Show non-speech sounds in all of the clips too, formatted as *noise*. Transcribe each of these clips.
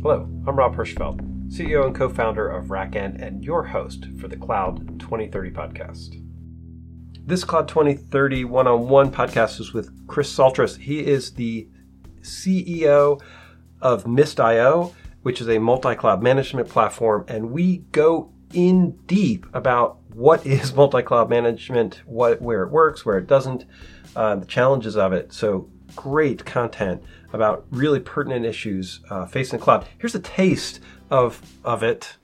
Hello, I'm Rob Hirschfeld, CEO and co founder of RackN and your host for the Cloud 2030 podcast. This Cloud 2030 one on one podcast is with Chris Psaltis. He is the CEO of Mist.io, which is a multi cloud management platform, and we go in deep about what is multi cloud management, what, where it works, where it doesn't, uh, the challenges of it. So, great content about really pertinent issues uh, facing the cloud. Here's a taste of of it.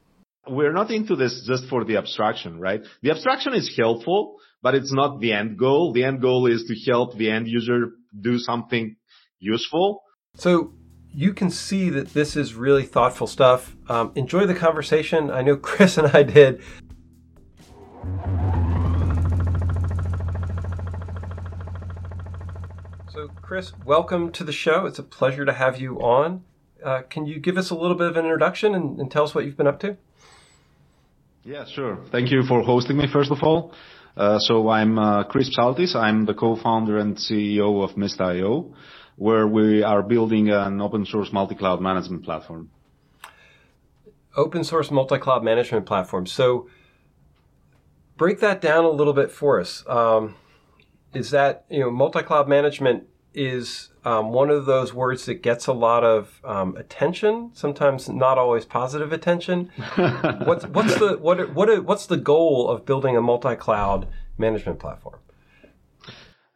We're not into this just for the abstraction, right? The abstraction is helpful, but it's not the end goal. The end goal is to help the end user do something useful. So you can see that this is really thoughtful stuff. Um, enjoy the conversation. I know *laughs* Chris and I did. So, Chris, welcome to the show. It's a pleasure to have you on. Uh, can you give us a little bit of an introduction and, and, tell us what you've been up to? Yeah, sure. Thank you for hosting me, first of all. Uh, so I'm uh, Chris Psaltis. I'm the co-founder and CEO of Mist.io, where we are building an open source multi-cloud management platform. Open source multi-cloud management platform. So break that down a little bit for us. Um, is that you know multi-cloud management is um, one of those words that gets a lot of um, attention, sometimes not always positive attention. *laughs* what's, what's the what what what's the goal of building a multi-cloud management platform?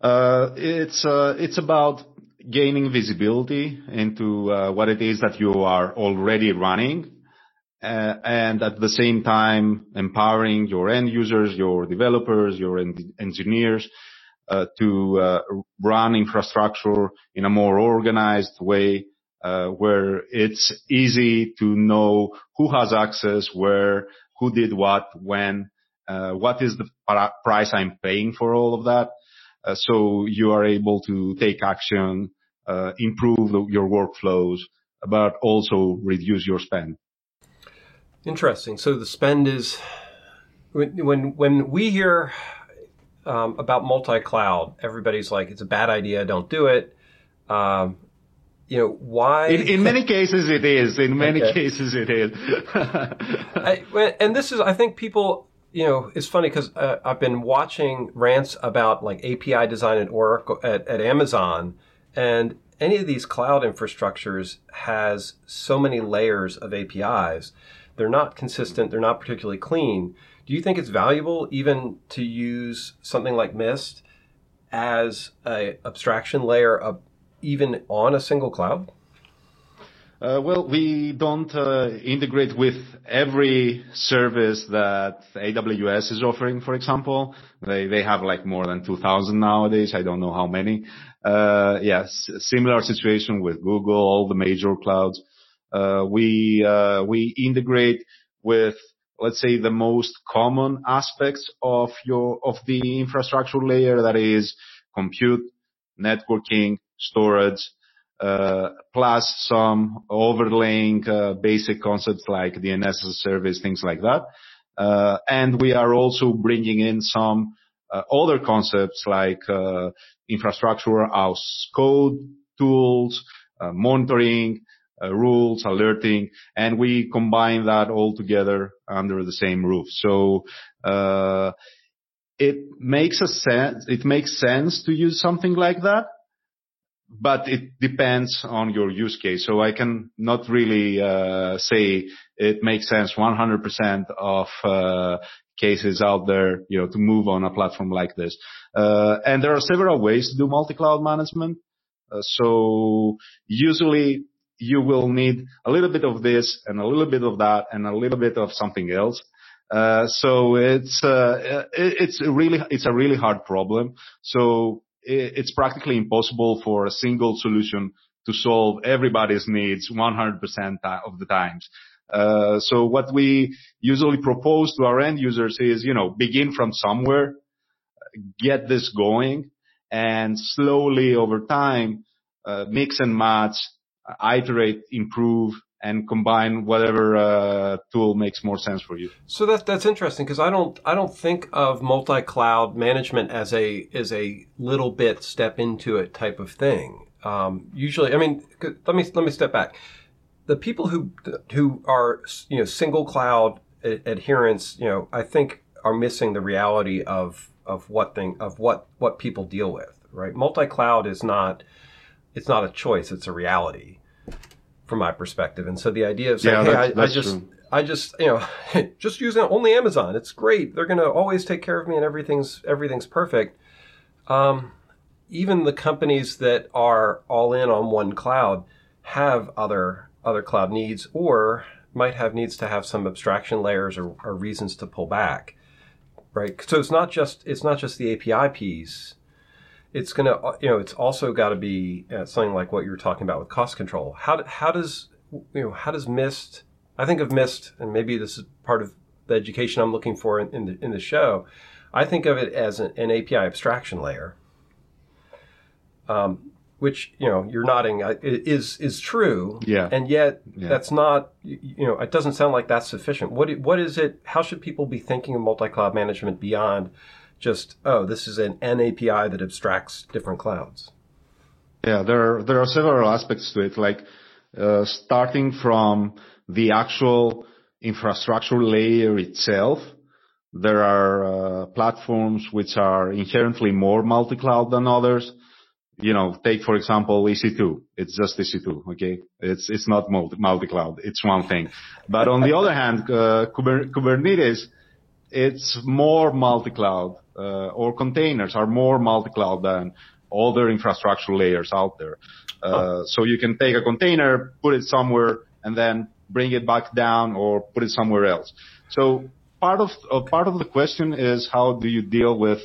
Uh, it's uh, it's about gaining visibility into uh, what it is that you are already running, uh, and at the same time empowering your end users, your developers, your en- engineers to uh, run infrastructure in a more organized way, uh, where it's easy to know who has access, where, who did what, when, what is the price I'm paying for all of that. So you are able to take action, improve your workflows, but also reduce your spend. Interesting. So the spend is when when we hear um, about multi-cloud, everybody's like, it's a bad idea, don't do it. Um, you know why? In, in, many *laughs* cases, it is. In many okay. cases, it is. I, and this is, I think, people. You know, it's funny because uh, I've been watching rants about like API design at Oracle at, at Amazon, and any of these cloud infrastructures has so many layers of APIs. They're not consistent. They're not particularly clean. Do you think it's valuable even to use something like Mist as a abstraction layer even on a single cloud? Uh, well, we don't uh, integrate with every service that AWS is offering, for example. They, they have like more than 2,000 nowadays. I don't know how many. Uh, yes, similar situation with Google, all the major clouds. Uh, we, uh, we integrate with let's say, the most common aspects of your of the infrastructure layer, that is compute, networking, storage, uh, plus some overlaying uh, basic concepts like DNS as a service, things like that. Uh, and we are also bringing in some other concepts like uh, infrastructure as code tools, uh, monitoring, rules, alerting, and we combine that all together under the same roof. So, uh, it makes a sense, it makes sense to use something like that, but it depends on your use case. So I can not really, uh, say it makes sense 100% of, uh, cases out there, you know, to move on a platform like this. Uh, and there are several ways to do multi-cloud management. Uh, so usually you will need a little bit of this and a little bit of that and a little bit of something else. Uh, so it's uh, it's really it's a really hard problem. So it's practically impossible for a single solution to solve everybody's needs 100% of the times. Uh, so what we usually propose to our end users is, you know, begin from somewhere, get this going, and slowly over time, uh, mix and match iterate, improve, and combine whatever uh, tool makes more sense for you. So that's that's interesting because I don't I don't think of multi-cloud management as a as a little bit step into it type of thing. Um, usually, I mean, let me let me step back. the people who who are you know single cloud adherents, you know, I think are missing the reality of of what thing of what what people deal with. Right, multi cloud is not it's not a choice; it's a reality from my perspective. And so the idea of saying, yeah, "Hey, I, I, just." True. I just, you know, *laughs* just using only Amazon. It's great. They're going to always take care of me, and everything's everything's perfect. Um, even the companies that are all in on one cloud have other other cloud needs, or might have needs to have some abstraction layers or, or reasons to pull back, right? So it's not just it's not just the API piece. It's gonna you know it's also got to be uh, something like what you were talking about with cost control. How how does you know how does Mist? I think of Mist, and maybe this is part of the education I'm looking for in, in the in the show. I think of it as an, an API abstraction layer. Um, which you know you're nodding uh, is is true. Yeah. And yet yeah. that's not you know it doesn't sound like that's sufficient. What what is it? How should people be thinking of multi-cloud management beyond just oh this is an, an API that abstracts different clouds? Yeah, there are, there are several aspects to it. Like uh, starting from the actual infrastructure layer itself. There are uh, platforms which are inherently more multi-cloud than others you know, take for example EC2. It's just EC2, okay? It's it's not multi-cloud. It's one thing. But on the other hand, uh, Kubernetes, it's more multi-cloud, or containers are more multi-cloud than other infrastructure layers out there. Uh, oh. So you can take a container, put it somewhere, and then bring it back down or put it somewhere else. So part of part of the question is how do you deal with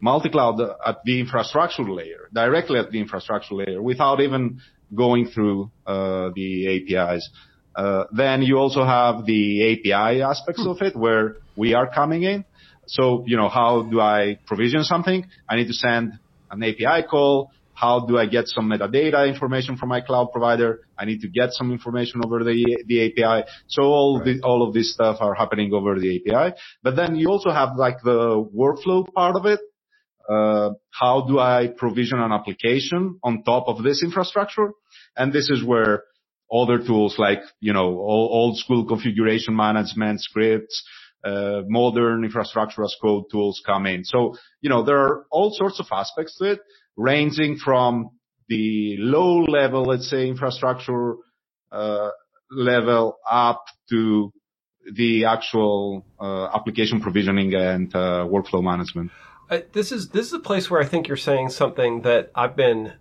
multi-cloud at the infrastructure layer, directly at the infrastructure layer, without even going through uh, the APIs. Uh, then you also have the API aspects of it where we are coming in. So, you know, how do I provision something? I need to send an API call. How do I get some metadata information from my cloud provider? I need to get some information over the, the API. So all right. the, all of this stuff are happening over the API. But then you also have like the workflow part of it uh, how do I provision an application on top of this infrastructure? And this is where other tools like, you know, old school configuration management scripts, modern infrastructure as code tools come in. So, you know, there are all sorts of aspects to it, ranging from the low level, let's say, infrastructure uh, level up to the actual uh, application provisioning and uh, workflow management this is this is a place where I think you're saying something that I've been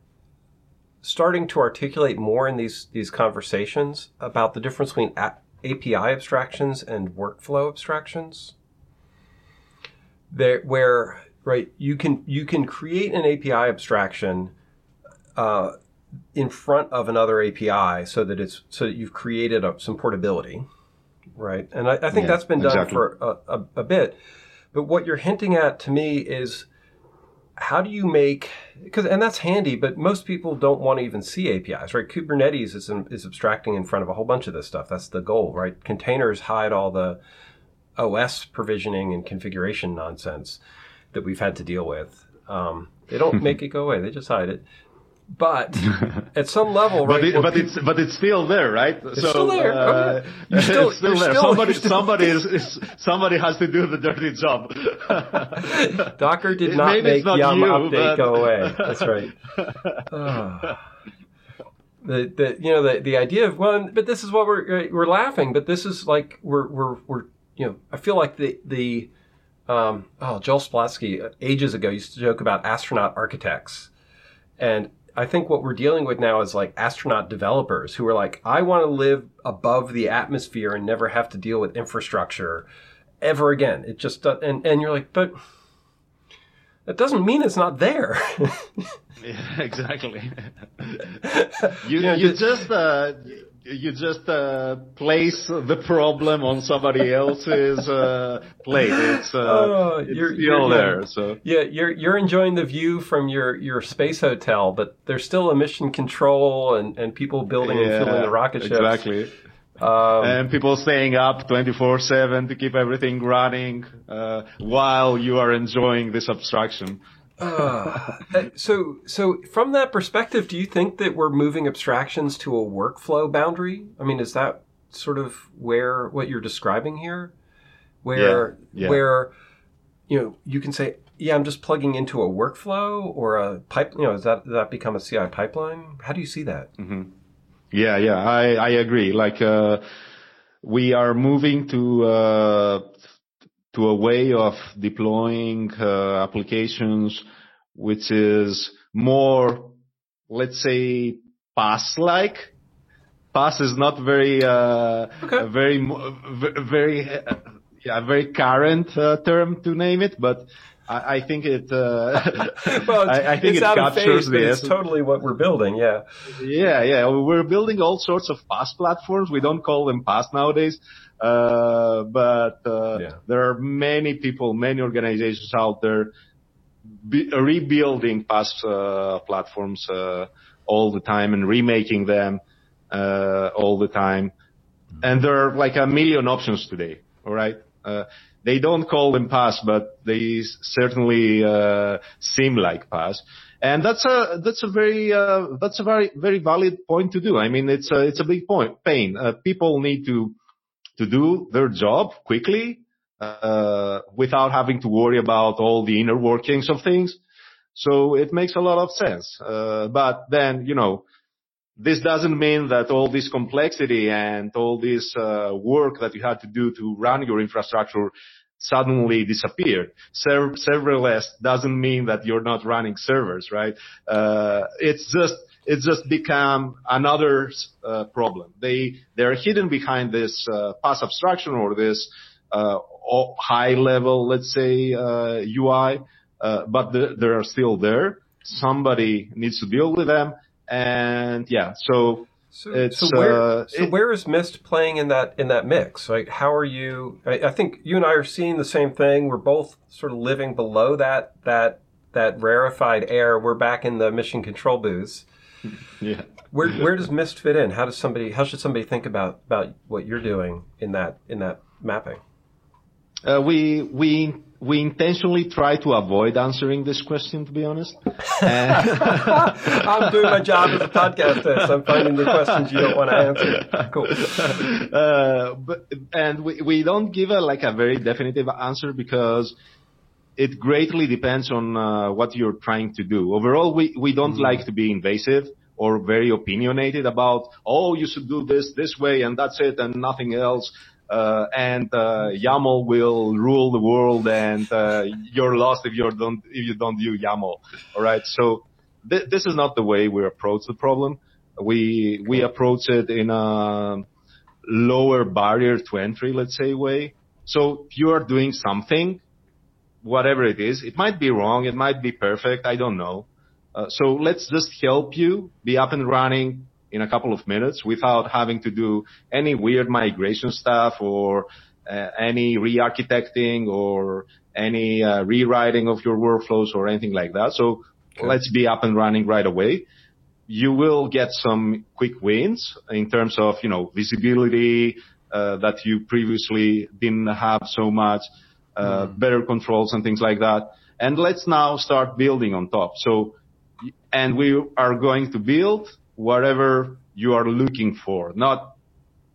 starting to articulate more in these these conversations about the difference between API abstractions and workflow abstractions. There, where right you can you can create an API abstraction uh, in front of another API so that it's so that you've created a, some portability, right? And I, I think yeah, that's been done exactly. for a, a, a bit. But what you're hinting at to me is how do you make because and that's handy but most people don't want to even see apis right? Kubernetes is, is abstracting in front of a whole bunch of this stuff. That's the goal right? Containers hide all the os provisioning and configuration nonsense that we've had to deal with. Um, they don't *laughs* make it go away. They just hide it but *laughs* at some level, right? But, it, but it's but it's still there, right? It's so, still there. Uh, oh, *laughs* still, it's still there. Still, somebody somebody is, *laughs* is, somebody has to do the dirty job. Docker did not make not Yum you, update but... go away. That's right. Oh. *sighs* The, the you know the the idea of one, but this is what we're we're laughing, but this is like we're we're we're you know I feel like the the um, oh Joel Spolsky ages ago used to joke about astronaut architects and I think what we're dealing with now is like astronaut developers who are like, I want to live above the atmosphere and never have to deal with infrastructure ever again. It just does, and and you're like, but that doesn't mean it's not there. *laughs* yeah, *laughs* exactly. *laughs* you yeah, you just uh, you just uh, place the problem on somebody else's uh, plate. It's, uh, oh, it's you're, still you're, there. So yeah, you're you're enjoying the view from your, your space hotel, but there's still a mission control and, and people building yeah, and filling the rocket ships. Exactly. Um, and people staying up 24/7 to keep everything running uh, while you are enjoying this abstraction. Uh, so, so from that perspective, do you think that we're moving abstractions to a workflow boundary? I mean, is that sort of where what you're describing here, where Yeah, yeah. where you know you can say, yeah, I'm just plugging into a workflow or a pipe. You know, does that that become a CI pipeline? How do you see that? Yeah, yeah, I, I agree. Like, uh, we are moving to, uh, to a way of deploying, uh, applications, which is more, let's say, PaaS-like. PaaS is not very, uh, Okay. very, very, uh, yeah, very current, uh, term to name it, but I, I think it, uh, *laughs* Well, it's, I, I think it's it out of captures phase, it's totally what we're building. Yeah. Yeah, yeah. We're building all sorts of PaaS platforms. We don't call them PaaS nowadays. Uh, but, uh, Yeah. there are many people, many organizations out there be, rebuilding PaaS uh, platforms, uh, all the time and remaking them, uh, all the time. And there are like a million options today. All right. Uh, they don't call them PaaS, but they certainly, uh, seem like PaaS. And that's a, that's a very, uh, that's a very, very valid point to do. I mean, it's a, it's a big point, pain. Uh, people need to, to do their job quickly, uh, without having to worry about all the inner workings of things. So it makes a lot of sense. Uh, but then, you know, this doesn't mean that all this complexity and all this uh, work that you had to do to run your infrastructure suddenly disappeared. Serv- serverless doesn't mean that you're not running servers, right? Uh, it's just it's just become another uh, problem. They they're hidden behind this uh, PaaS abstraction or this uh, high level, let's say, uh, UI, uh, but the, they are still there. Somebody needs to deal with them, and yeah, so So, It's, so where uh, so it- where is Mist playing in that in that mix? Like, how are you? I, I think you and I are seeing the same thing. We're both sort of living below that that that rarefied air. We're back in the mission control booths. *laughs* yeah. Where where does Mist fit in? How does somebody how should somebody think about about what you're doing in that in that mapping? Uh, we we we intentionally try to avoid answering this question, to be honest. *laughs* I'm doing my job as a podcaster, host. I'm finding the questions you don't want to answer. Cool. uh, but and we we don't give a like a very definitive answer because it greatly depends on uh, what you're trying to do. Overall, we we don't like to be invasive or very opinionated about oh you should do this this way and that's it and nothing else. Uh, and uh, YAML will rule the world, and uh, you're lost if you don't if you don't do YAML. All right, so th- this is not the way we approach the problem. We we approach it in a lower barrier to entry, let's say, way. So you are doing something, whatever it is, it might be wrong, it might be perfect, I don't know. Uh, so let's just help you be up and running in a couple of minutes without having to do any weird migration stuff or uh, any re-architecting or any uh, rewriting of your workflows or anything like that. So Okay. let's be up and running right away you will get some quick wins in terms of, you know, visibility, uh, that you previously didn't have so much, uh, better controls and things like that. And let's now start building on top. So, and we are going to build whatever you are looking for, not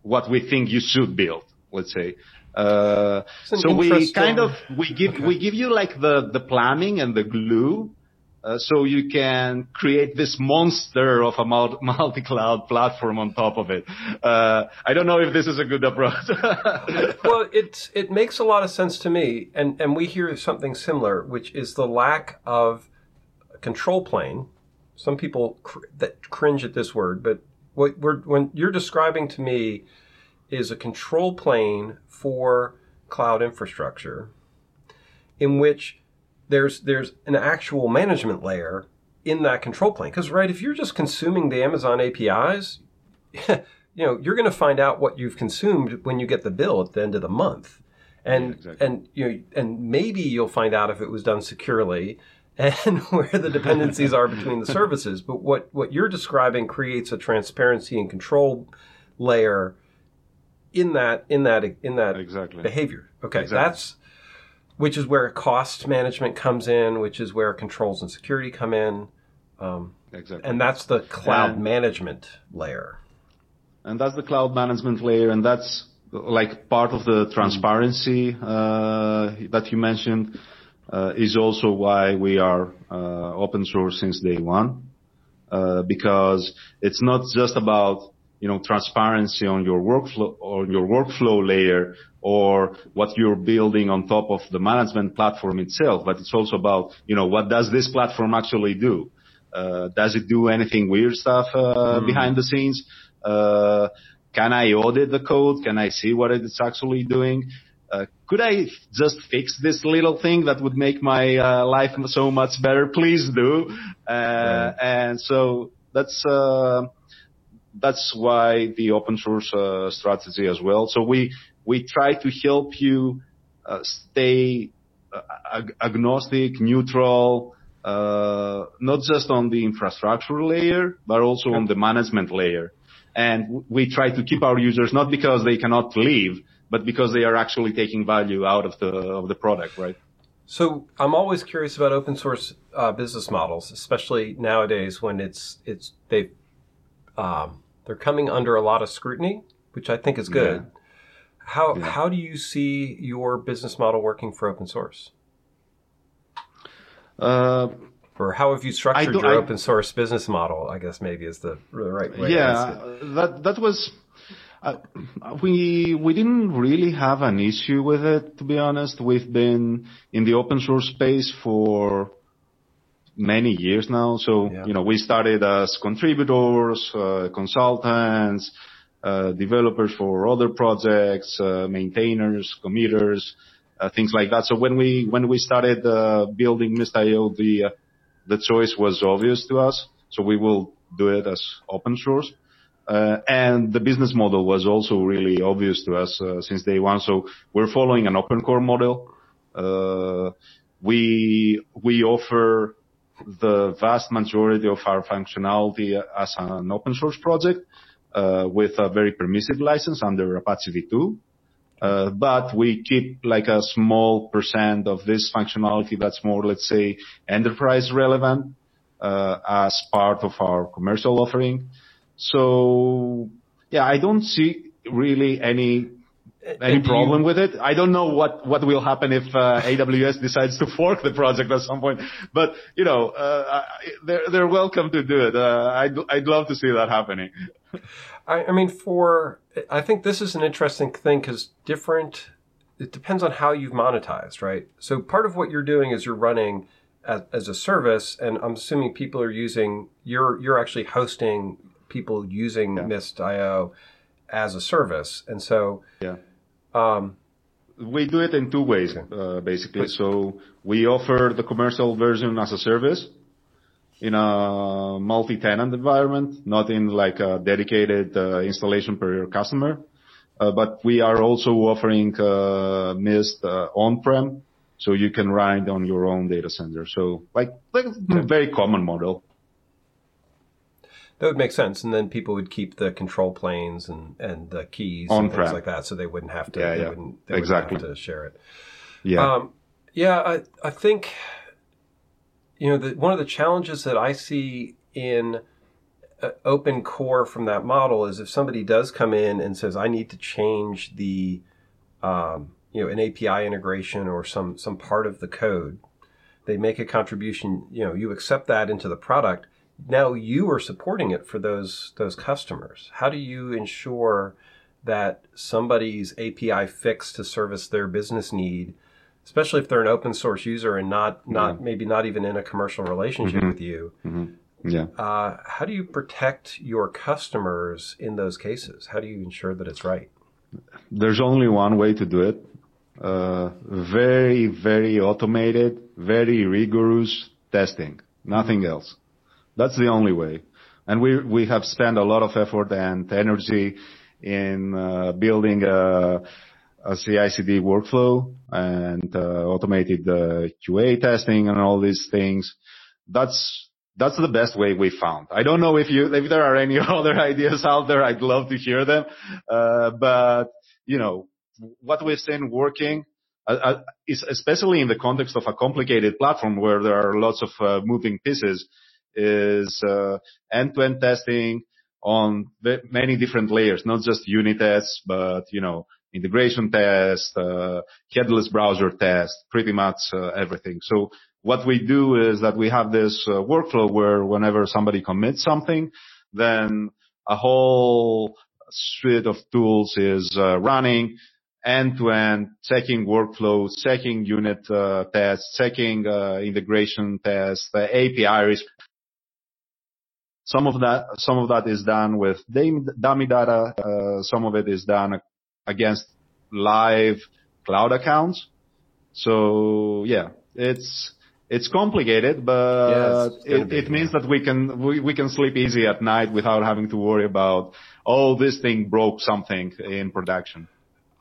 what we think you should build, let's say. Uh, It's an so we interesting- kind of, we give, Okay. we give you like the, the planning and the glue uh, so you can create this monster of a *laughs* multi-cloud platform on top of it. Uh, I don't know if this is a good approach. *laughs* well, it it makes a lot of sense to me, and and we hear something similar, which is the lack of control plane. Some people cr- that cringe at this word, but what we're when you're describing to me is a control plane for cloud infrastructure, in which there's there's an actual management layer in that control plane. Because right, if you're just consuming the Amazon APIs, *laughs* you know you're going to find out what you've consumed when you get the bill at the end of the month and Yeah, exactly. and you know and maybe you'll find out if it was done securely *laughs* and where the dependencies are between the *laughs* services but what what you're describing creates a transparency and control layer in that in that in that exactly. behavior okay Exactly. that's which is where cost management comes in, which is where controls and security come in. Um, exactly. And that's the cloud and, management layer. And that's the cloud management layer, and that's like part of the transparency uh, that you mentioned uh, is also why we are uh, open source since day one, uh, because it's not just about you know, transparency on your workflow, on your workflow layer or what you're building on top of the management platform itself, but it's also about, you know, what does this platform actually do? Uh, does it do anything weird stuff, uh, mm. behind the scenes? Uh, can I audit the code? Can I see what it's actually doing? Uh, could I just fix this little thing that would make my uh, life so much better? Please do. Uh, right. And so that's that's why the open source uh, strategy as well. So we we try to help you uh, stay uh, ag- agnostic, neutral, uh, not just on the infrastructure layer, but also on the management layer. And we try to keep our users not because they cannot leave, but because they are actually taking value out of the of the product, right? So I'm always curious about open source uh, business models, especially nowadays when it's it's they um, they're coming under a lot of scrutiny, which I think is good. Yeah. How yeah. how do you see your business model working for open source? Uh, or how have you structured your I, open source business model? I guess maybe is the, the right way. Yeah, that that was. Uh, we we didn't really have an issue with it, to be honest. We've been in the open source space for many years now. So, yeah. you know, we started as contributors, uh, consultants, uh, developers for other projects, uh, maintainers, committers, uh, things like that. So when we, when we started, uh, building Mist.io, the, uh, the choice was obvious to us. So we will do it as open source. and the business model was also really obvious to us, since day one. So we're following an open core model. we, we offer the vast majority of our functionality as an open source project uh, with a very permissive license under Apache v2. Uh, but we keep like a small percent of this functionality that's more, let's say, enterprise relevant uh, as part of our commercial offering. So yeah, I don't see really any any problem with it. I don't know what, what will happen if uh, *laughs* AWS decides to fork the project at some point, but you know, uh, they're they're welcome to do it. Uh, I'd I'd love to see that happening. I, I mean, for I think this is an interesting thing because different. It depends on how you've monetized, right? So part of what you're doing is you're running as, as a service, and I'm assuming people are using you're you're actually hosting people using. Mist.io as a service, and so yeah we do it in two ways, uh, basically. So we offer the commercial version as a service in a multi-tenant environment, not in like a dedicated uh, installation per customer. Uh, but we are also offering uh, Mist uh, on-prem, so you can run it on your own data center. So like, like a very common model. That would make sense, and then people would keep the control planes and and the keys On and things like that, so they wouldn't have to. Yeah, they yeah. Wouldn't, they exactly. Wouldn't have to share it. Yeah. Um, yeah, I I think you know the, one of the challenges that I see in uh, open core from that model is if somebody does come in and says I need to change the um, you know an API integration or some some part of the code, they make a contribution. You know, you accept that into the product now you are supporting it for those those customers. How do you ensure that somebody's API fix to service their business need, especially if they're an open source user and not not yeah. maybe not even in a commercial relationship mm-hmm. with you? Mm-hmm. Yeah. Uh, how do you protect your customers in those cases? How do you ensure that it's right? There's only one way to do it. Uh, very, very automated, very rigorous testing. Nothing mm-hmm. else. That's the only way. And we we have spent a lot of effort and energy in uh, building a, CI/CD workflow and uh, automated the QA testing and all these things. That's that's the best way we found. I don't know if you if there are any *laughs* other ideas out there. I'd love to hear them. Uh, but you know what we've seen working uh, especially in the context of a complicated platform where there are lots of uh, moving pieces, is uh, end-to-end testing on many different layers, not just unit tests, but you know integration test, uh, headless browser test, pretty much uh, everything. So what we do is that we have this workflow where whenever somebody commits something, then a whole suite of tools is running end to end, checking workflows, checking unit tests, checking integration tests, API that, some of that some of that is done with dummy data. Uh, some of it is done against live cloud accounts. So yeah, it's it's complicated, but it, it means that we can we, we can sleep easy at night without having to worry about oh this thing broke something in production.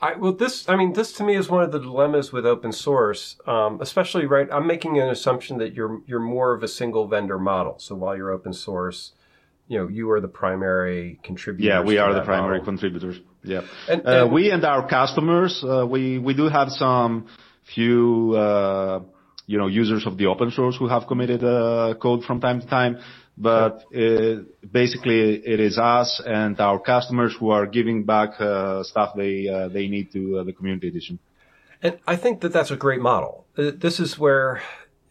I, well, this, I mean, this to me is one of the dilemmas with open source, um, especially right. I'm making an assumption that you're you're more of a single vendor model. So while you're open source, you know, you are the primary contributor. Yeah, we are the primary model. contributors. Yeah. And, uh, and uh, we and our customers, uh, we, we do have some few, uh, you know, users of the open source who have committed uh, code from time to time. But basically, it is us and our customers who are giving back uh, stuff they they need to the community edition. And I think that that's a great model. This is where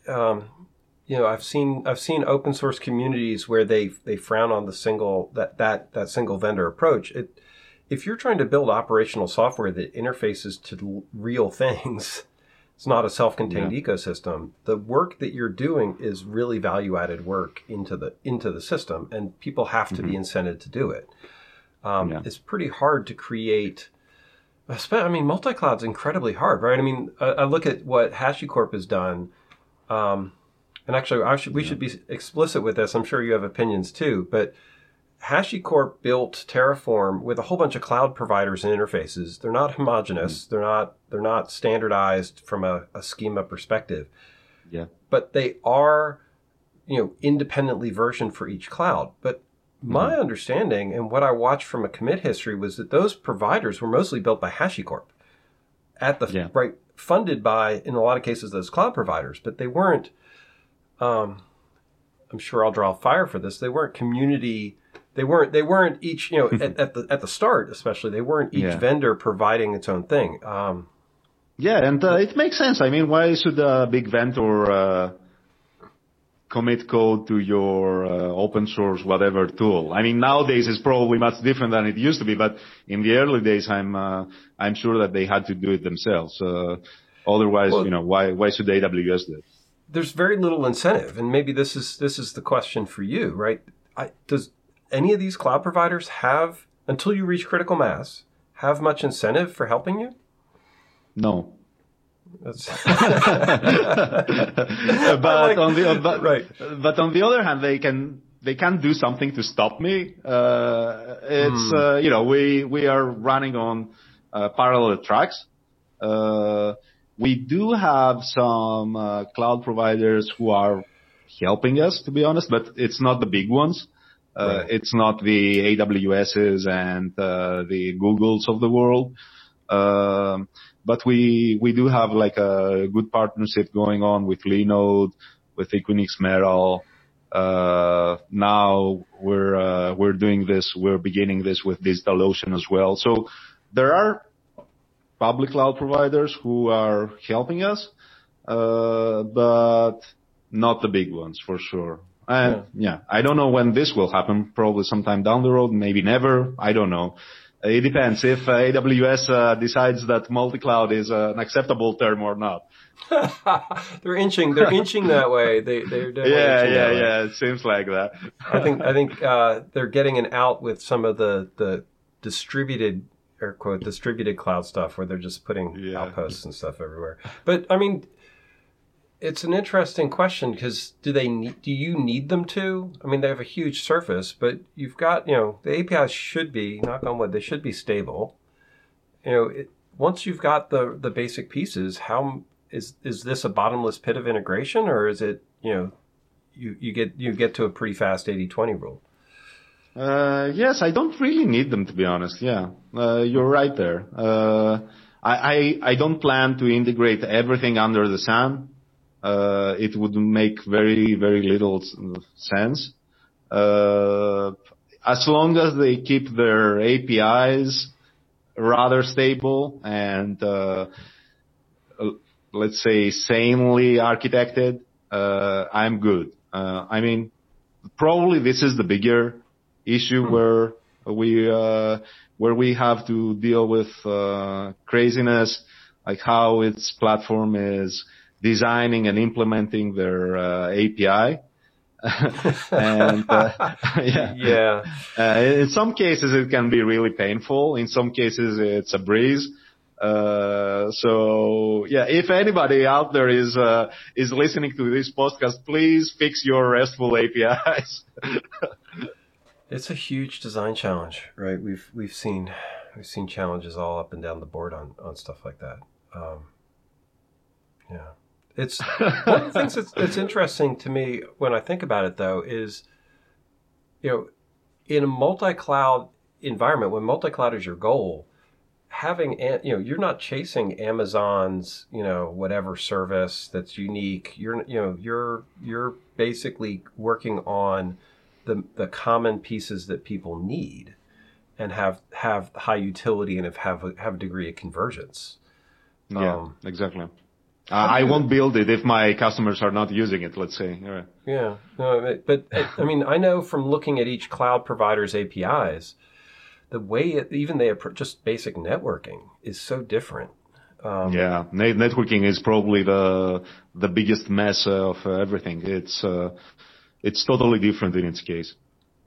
um, you know, I've seen I've seen open source communities where they they frown on the single that that that single vendor approach. If you're trying to build operational software that interfaces to real *laughs* things, it's not a self-contained yeah. ecosystem. The work that you're doing is really value-added work into the into the system, and people have to mm-hmm. be incented to do it. Um, yeah. It's pretty hard to create. I mean, multi-cloud's incredibly hard, right? I mean, I, I look at what HashiCorp has done. Um, and actually, should, we yeah. should be explicit with this. I'm sure you have opinions too, but HashiCorp built Terraform with a whole bunch of cloud providers and interfaces. They're not homogenous. Mm. They're not they're not standardized from a, a, schema perspective. Yeah. But they are, you know, independently versioned for each cloud. But my mm-hmm. understanding and what I watched from a commit history was that those providers were mostly built by HashiCorp at the yeah. right funded by in a lot of cases those cloud providers, but they weren't um, I'm sure I'll draw fire for this. They weren't community. They weren't. They weren't each. You know, at, at, the at the start, especially, they weren't each yeah. vendor providing its own thing. Um, yeah, and uh, it makes sense. I mean, why should a big vendor uh, commit code to your uh, open source whatever tool? I mean, nowadays it's probably much different than it used to be, but in the early days, I'm uh, I'm sure that they had to do it themselves. Uh, otherwise, well, you know, why why should AWS do it? there's very little incentive, and maybe this is this is the question for you, right? I, does any of these cloud providers have, until you reach critical mass, have much incentive for helping you? No. *laughs* *laughs* but like, on the but, right. but on the other hand, they can they can do something to stop me. Uh, it's mm. uh, you know we we are running on uh, parallel tracks. Uh, we do have some uh, cloud providers who are helping us, to be honest, but it's not the big ones. Uh, right. It's not the AWSs and uh, the Googles of the world. Um, but we we do have like a good partnership going on with Linode, with Equinix Metal. Uh, now we're uh, we're doing this. We're beginning this with DigitalOcean as well. So there are public cloud providers who are helping us, uh, but not the big ones for sure. And yeah. yeah, I don't know when this will happen. Probably sometime down the road, maybe never. I don't know. It depends if uh, AWS uh, decides that multi-cloud is uh, an acceptable term or not. *laughs* they're inching. They're inching that way. They, they're yeah, yeah, yeah. It seems like that. I think I think uh, they're getting an out with some of the the distributed air quote distributed cloud stuff where they're just putting yeah. outposts and stuff everywhere. But I mean, it's an interesting question because do they need, do you need them to? I mean, they have a huge surface, but you've got you know the APIs should be knock on wood they should be stable. You know, it, once you've got the the basic pieces, how is is this a bottomless pit of integration or is it you know you you get you get to a pretty fast 80-20 rule? Uh, yes, I don't really need them to be honest. Yeah, uh, you're right there. Uh, I, I, I don't plan to integrate everything under the sun. Uh, it would make very, very little sense. Uh, as long as they keep their APIs rather stable and, uh, let's say sanely architected, uh, I'm good. Uh, I mean, probably this is the bigger issue hmm. where we, uh, where we have to deal with, uh, craziness, like how its platform is designing and implementing their, uh, API. *laughs* and uh, *laughs* yeah, yeah. Uh, in some cases it can be really painful. In some cases it's a breeze. Uh, so yeah, if anybody out there is uh, is listening to this podcast, please fix your RESTful APIs. *laughs* it's a huge design challenge, right? We've we've seen we've seen challenges all up and down the board on on stuff like that. Um, yeah, it's *laughs* one of the things that's, that's interesting to me when I think about it, though, is you know, in a multi-cloud environment, when multi-cloud is your goal having you know you're not chasing Amazon's you know whatever service that's unique. You're you know you're you're basically working on the the common pieces that people need and have have high utility and have have a, have a degree of convergence. Yeah, um, exactly. Uh, I won't build it if my customers are not using it. Let's say. Right. Yeah, no, but I mean, I know from looking at each cloud provider's APIs the way it, even they approach just basic networking is so different. Um, yeah, networking is probably the the biggest mess of uh, everything. It's uh, it's totally different in its case.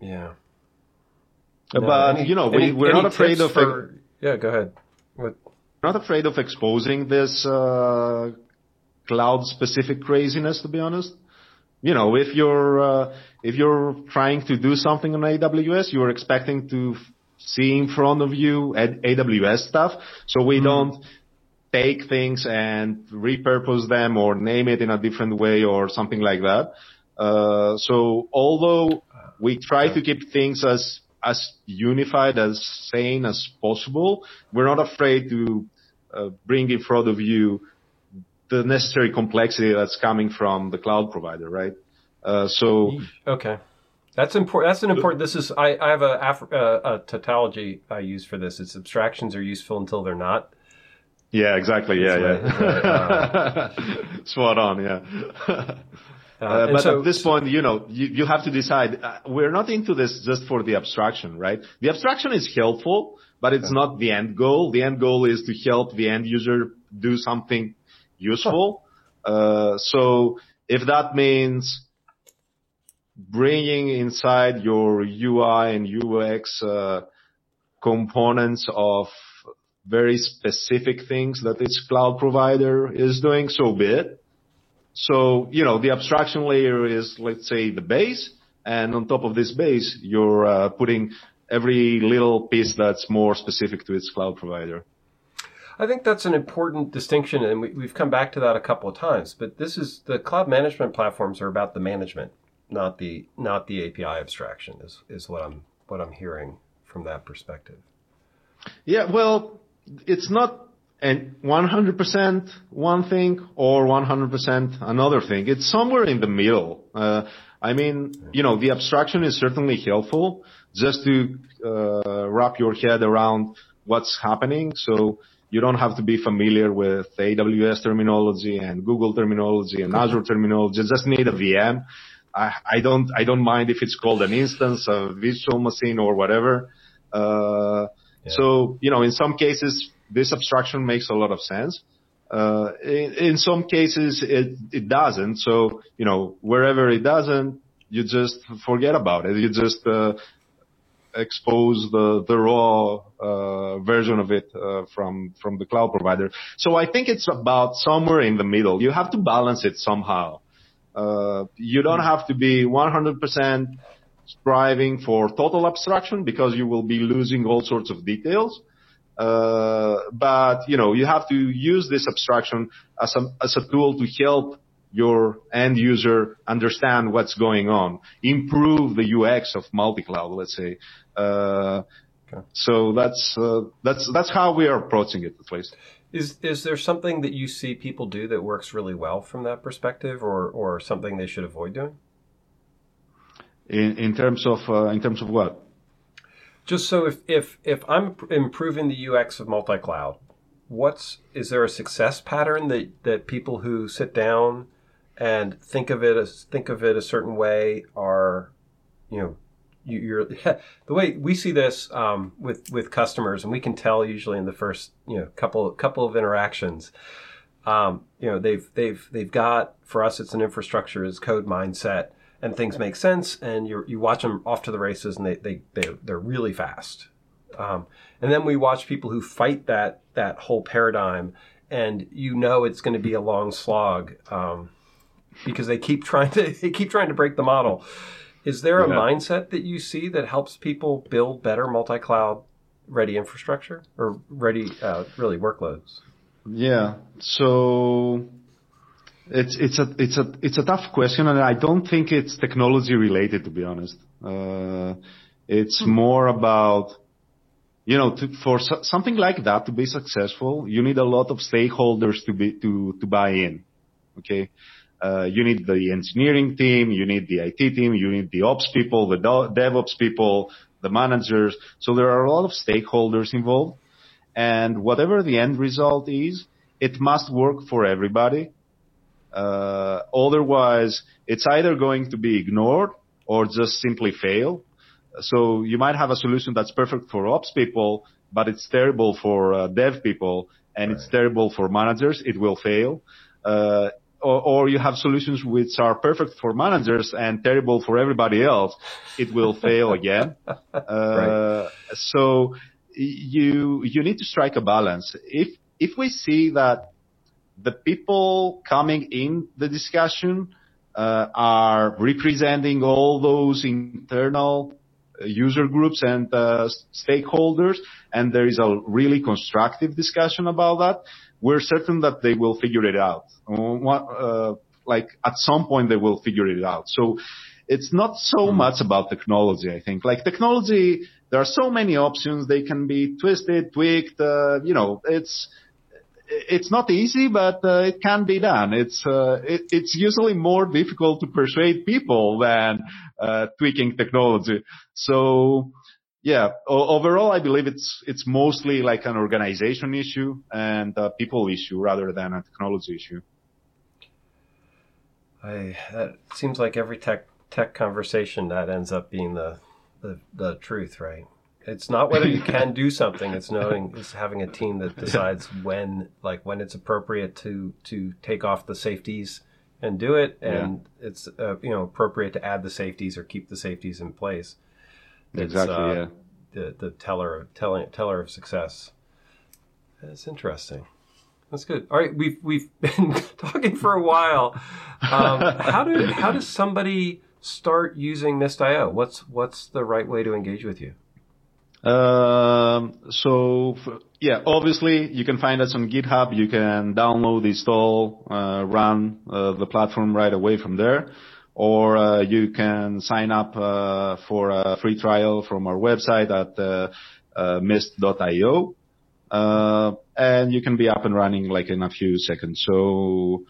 Yeah. No, but any, you know, we, we're not afraid of. For, yeah, go ahead. What? Not afraid of exposing this uh, cloud-specific craziness. To be honest, you know, if you're uh, if you're trying to do something on AWS, you're expecting to see in front of you AWS stuff. So we mm. don't take things and repurpose them or name it in a different way or something like that. Uh, so although we try to keep things as as unified, as sane as possible, we're not afraid to uh, bring in front of you the necessary complexity that's coming from the cloud provider, right? Uh, so okay. That's important. That's an important. This is I, I have a, uh, a tautology I use for this. It's abstractions are useful until they're not. Yeah, exactly. Yeah, yeah. *laughs* uh, Spot on. Yeah. Uh, uh, but so, at this point, you know, you, you have to decide. Uh, we're not into this just for the abstraction, right? The abstraction is helpful, but it's not the end goal. The end goal is to help the end user do something useful. Uh, so if that means bringing inside your UI and UX uh, components of very specific things that each cloud provider is doing, so be it. So, you know, the abstraction layer is, let's say, the base, and on top of this base, you're uh, putting every little piece that's more specific to its cloud provider. I think that's an important distinction, and we, have come back to that a couple of times. But this is the cloud management platforms are about the management not the not the API abstraction is is what I'm what I'm hearing from that perspective. Yeah, well, it's not and 100% one thing or 100% another thing. It's somewhere in the middle. Uh, I mean, you know, the abstraction is certainly helpful just to uh, wrap your head around what's happening. So you don't have to be familiar with AWS terminology and Google terminology and Azure terminology. Just need a VM I, I don't I don't mind if it's called an instance, a virtual machine, or whatever. Uh, yeah. So you know, in some cases, this abstraction makes a lot of sense. Uh, in, in, some cases, it it doesn't. So you know, wherever it doesn't, you just forget about it. You just uh, expose the the raw uh, version of it uh, from from the cloud provider. So I think it's about somewhere in the middle. You have to balance it somehow. Uh, you don't have to be 100% striving for total abstraction because you will be losing all sorts of details. Uh, but you know, you have to use this abstraction as a, as a tool to help your end user understand what's going on, improve the UX of multi-cloud, let's say. Uh, okay. So that's uh, that's that's how we are approaching it, at least. Is is there something that you see people do that works really well from that perspective, or or something they should avoid doing? In in terms of uh, in terms of what? Just so if if if I'm improving the UX of multi-cloud, what's is there a success pattern that that people who sit down and think of it as think of it a certain way are, you know, you, are *laughs* the way we see this um, with with customers, and we can tell usually in the first you know couple couple of interactions. Um, you know they've they've they've got for us it's an infrastructure as code mindset and things make sense and you you watch them off to the races and they they, they they're really fast um, and then we watch people who fight that that whole paradigm and you know it's going to be a long slog um, because they keep trying to *laughs* they keep trying to break the model is there a yeah. mindset that you see that helps people build better multi-cloud ready infrastructure or ready, uh, really workloads? Yeah. So it's it's a it's a it's a tough question, and I don't think it's technology related. To be honest, uh, it's hmm. more about you know to, for so, something like that to be successful, you need a lot of stakeholders to be to to buy in. Okay, you need the engineering team, you need the IT team, you need the ops people, the DevOps people, the managers. So there are a lot of stakeholders involved. And whatever the end result is, it must work for everybody. Uh, otherwise, it's either going to be ignored or just simply fail. So you might have a solution that's perfect for ops people, but it's terrible for uh, dev people and it's terrible for managers. It will fail. Or, or, you have solutions which are perfect for managers and terrible for everybody else, it will fail *laughs* again. Uh, right. So you you need to strike a balance. If if we see that the people coming in the discussion uh, are representing all those internal user groups and uh, stakeholders, and there is a really constructive discussion about that, we're certain that they will figure it out. Uh, like at some point they will figure it out. So it's not so mm. much about technology, I think. Like technology, there are so many options. They can be twisted, tweaked. Uh, you know, it's it's not easy, but uh, it can be done. It's uh, it, it's usually more difficult to persuade people than uh, tweaking technology. So yeah, overall, I believe it's it's mostly like an organization issue and a people issue rather than a technology issue. I that seems like every tech tech conversation that ends up being the the, the truth, right? It's not whether you can do something; it's knowing, it's having a team that decides when, like when it's appropriate to to take off the safeties and do it, and yeah. it's uh, you know appropriate to add the safeties or keep the safeties in place. Exactly. Uh, yeah. The the teller of telling teller of success. That's interesting. That's good. All right, we've we've *laughs* been talking for a while. Um, how do how does somebody start using Mist.io? What's what's the right way to engage with you? Um, so yeah, obviously you can find us on GitHub. You can download, install, uh, run uh, the platform right away from there or uh, you can sign up uh, for a free trial from our website at uh, mist.io. and you can be up and running like in a few seconds. So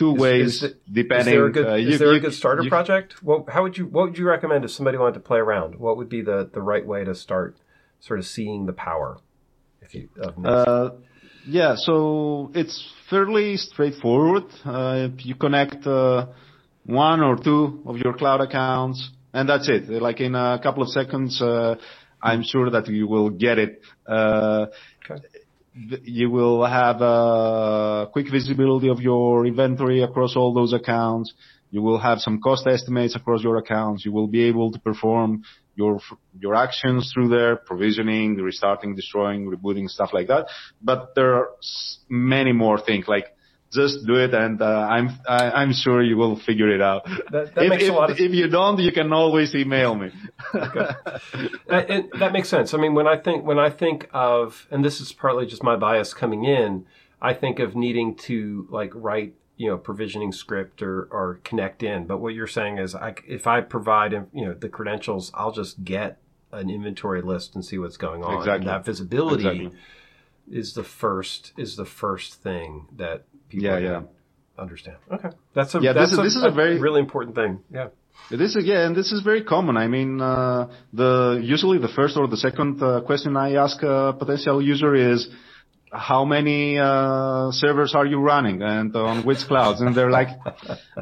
two ways is depending. Is there a good, you, there a good starter project? Well, how would you what would you recommend if somebody wanted to play around? What would be the the right way to start sort of seeing the power? If you uh, yeah, so it's fairly straightforward. Uh, you connect uh, one or two of your cloud accounts, and that's it. Like in a couple of seconds, uh, I'm sure that you will get it. Uh, okay. You will have a quick visibility of your inventory across all those accounts. You will have some cost estimates across your accounts. You will be able to perform your your actions through there, provisioning, restarting, destroying, rebooting, stuff like that. But there are many more things like just do it, and uh, I'm I, I'm sure you will figure it out. That, that if, makes if, a lot of... if you don't, you can always email me. okay. that, it, that makes sense. I mean, when I think when I think of, and this is partly just my bias coming in, I think of needing to like write you know provisioning script or or connect in. But what you're saying is, I, if I provide you know the credentials, I'll just get an inventory list and see what's going on. Exactly. And that visibility. Exactly is the first is the first thing that people Yeah, yeah. understand. Okay, that's a Yeah, this that's is- a, this is a very- really important thing. Yeah, This is yeah, and this is very common. I mean, uh, the usually the first or the second uh, question I ask a potential user is, how many uh, servers are you running and on which clouds? And they're like,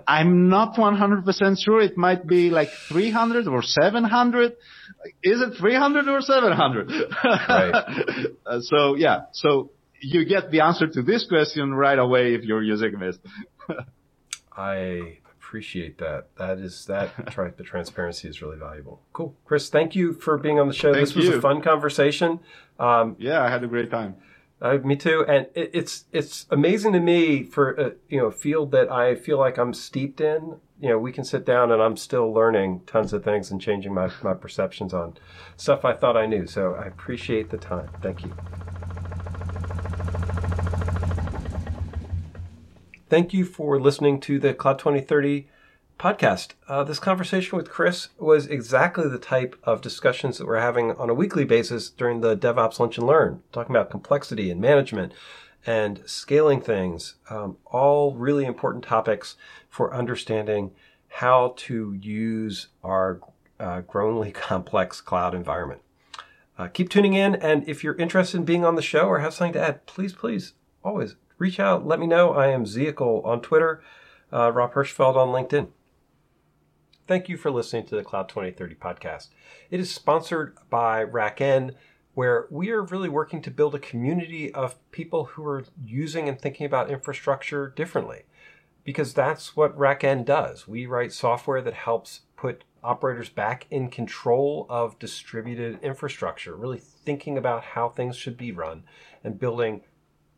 I'm not 100% sure. It might be like 300 or 700. Is it 300 or 700? Right. Uh, *laughs* so yeah, so you get the answer to this question right away if you're using Mist. *laughs* I appreciate that. That is that *laughs* tri- the transparency is really valuable. Cool, Chris. Thank you for being on the show. Thank this was a fun conversation. Um, yeah, I had a great time. Uh, me too, and it, it's it's amazing to me for a, you know a field that I feel like I'm steeped in. You know, we can sit down and I'm still learning tons of things and changing my, my perceptions on stuff I thought I knew. So I appreciate the time. Thank you. Thank you for listening to the Cloud 2030 podcast. Uh, this conversation with Chris was exactly the type of discussions that we're having on a weekly basis during the DevOps Lunch and Learn, talking about complexity and management and scaling things, um, all really important topics for understanding how to use our uh, growingly *laughs* complex cloud environment. Uh, keep tuning in, and if you're interested in being on the show or have something to add, please, please, always reach out. Let me know. I am Zehicle on Twitter, uh, Rob Hirschfeld on LinkedIn. Thank you for listening to the Cloud 2030 podcast. It is sponsored by RackN, where we are really working to build a community of people who are using and thinking about infrastructure differently. Because that's what RackN does. We write software that helps put operators back in control of distributed infrastructure, really thinking about how things should be run and building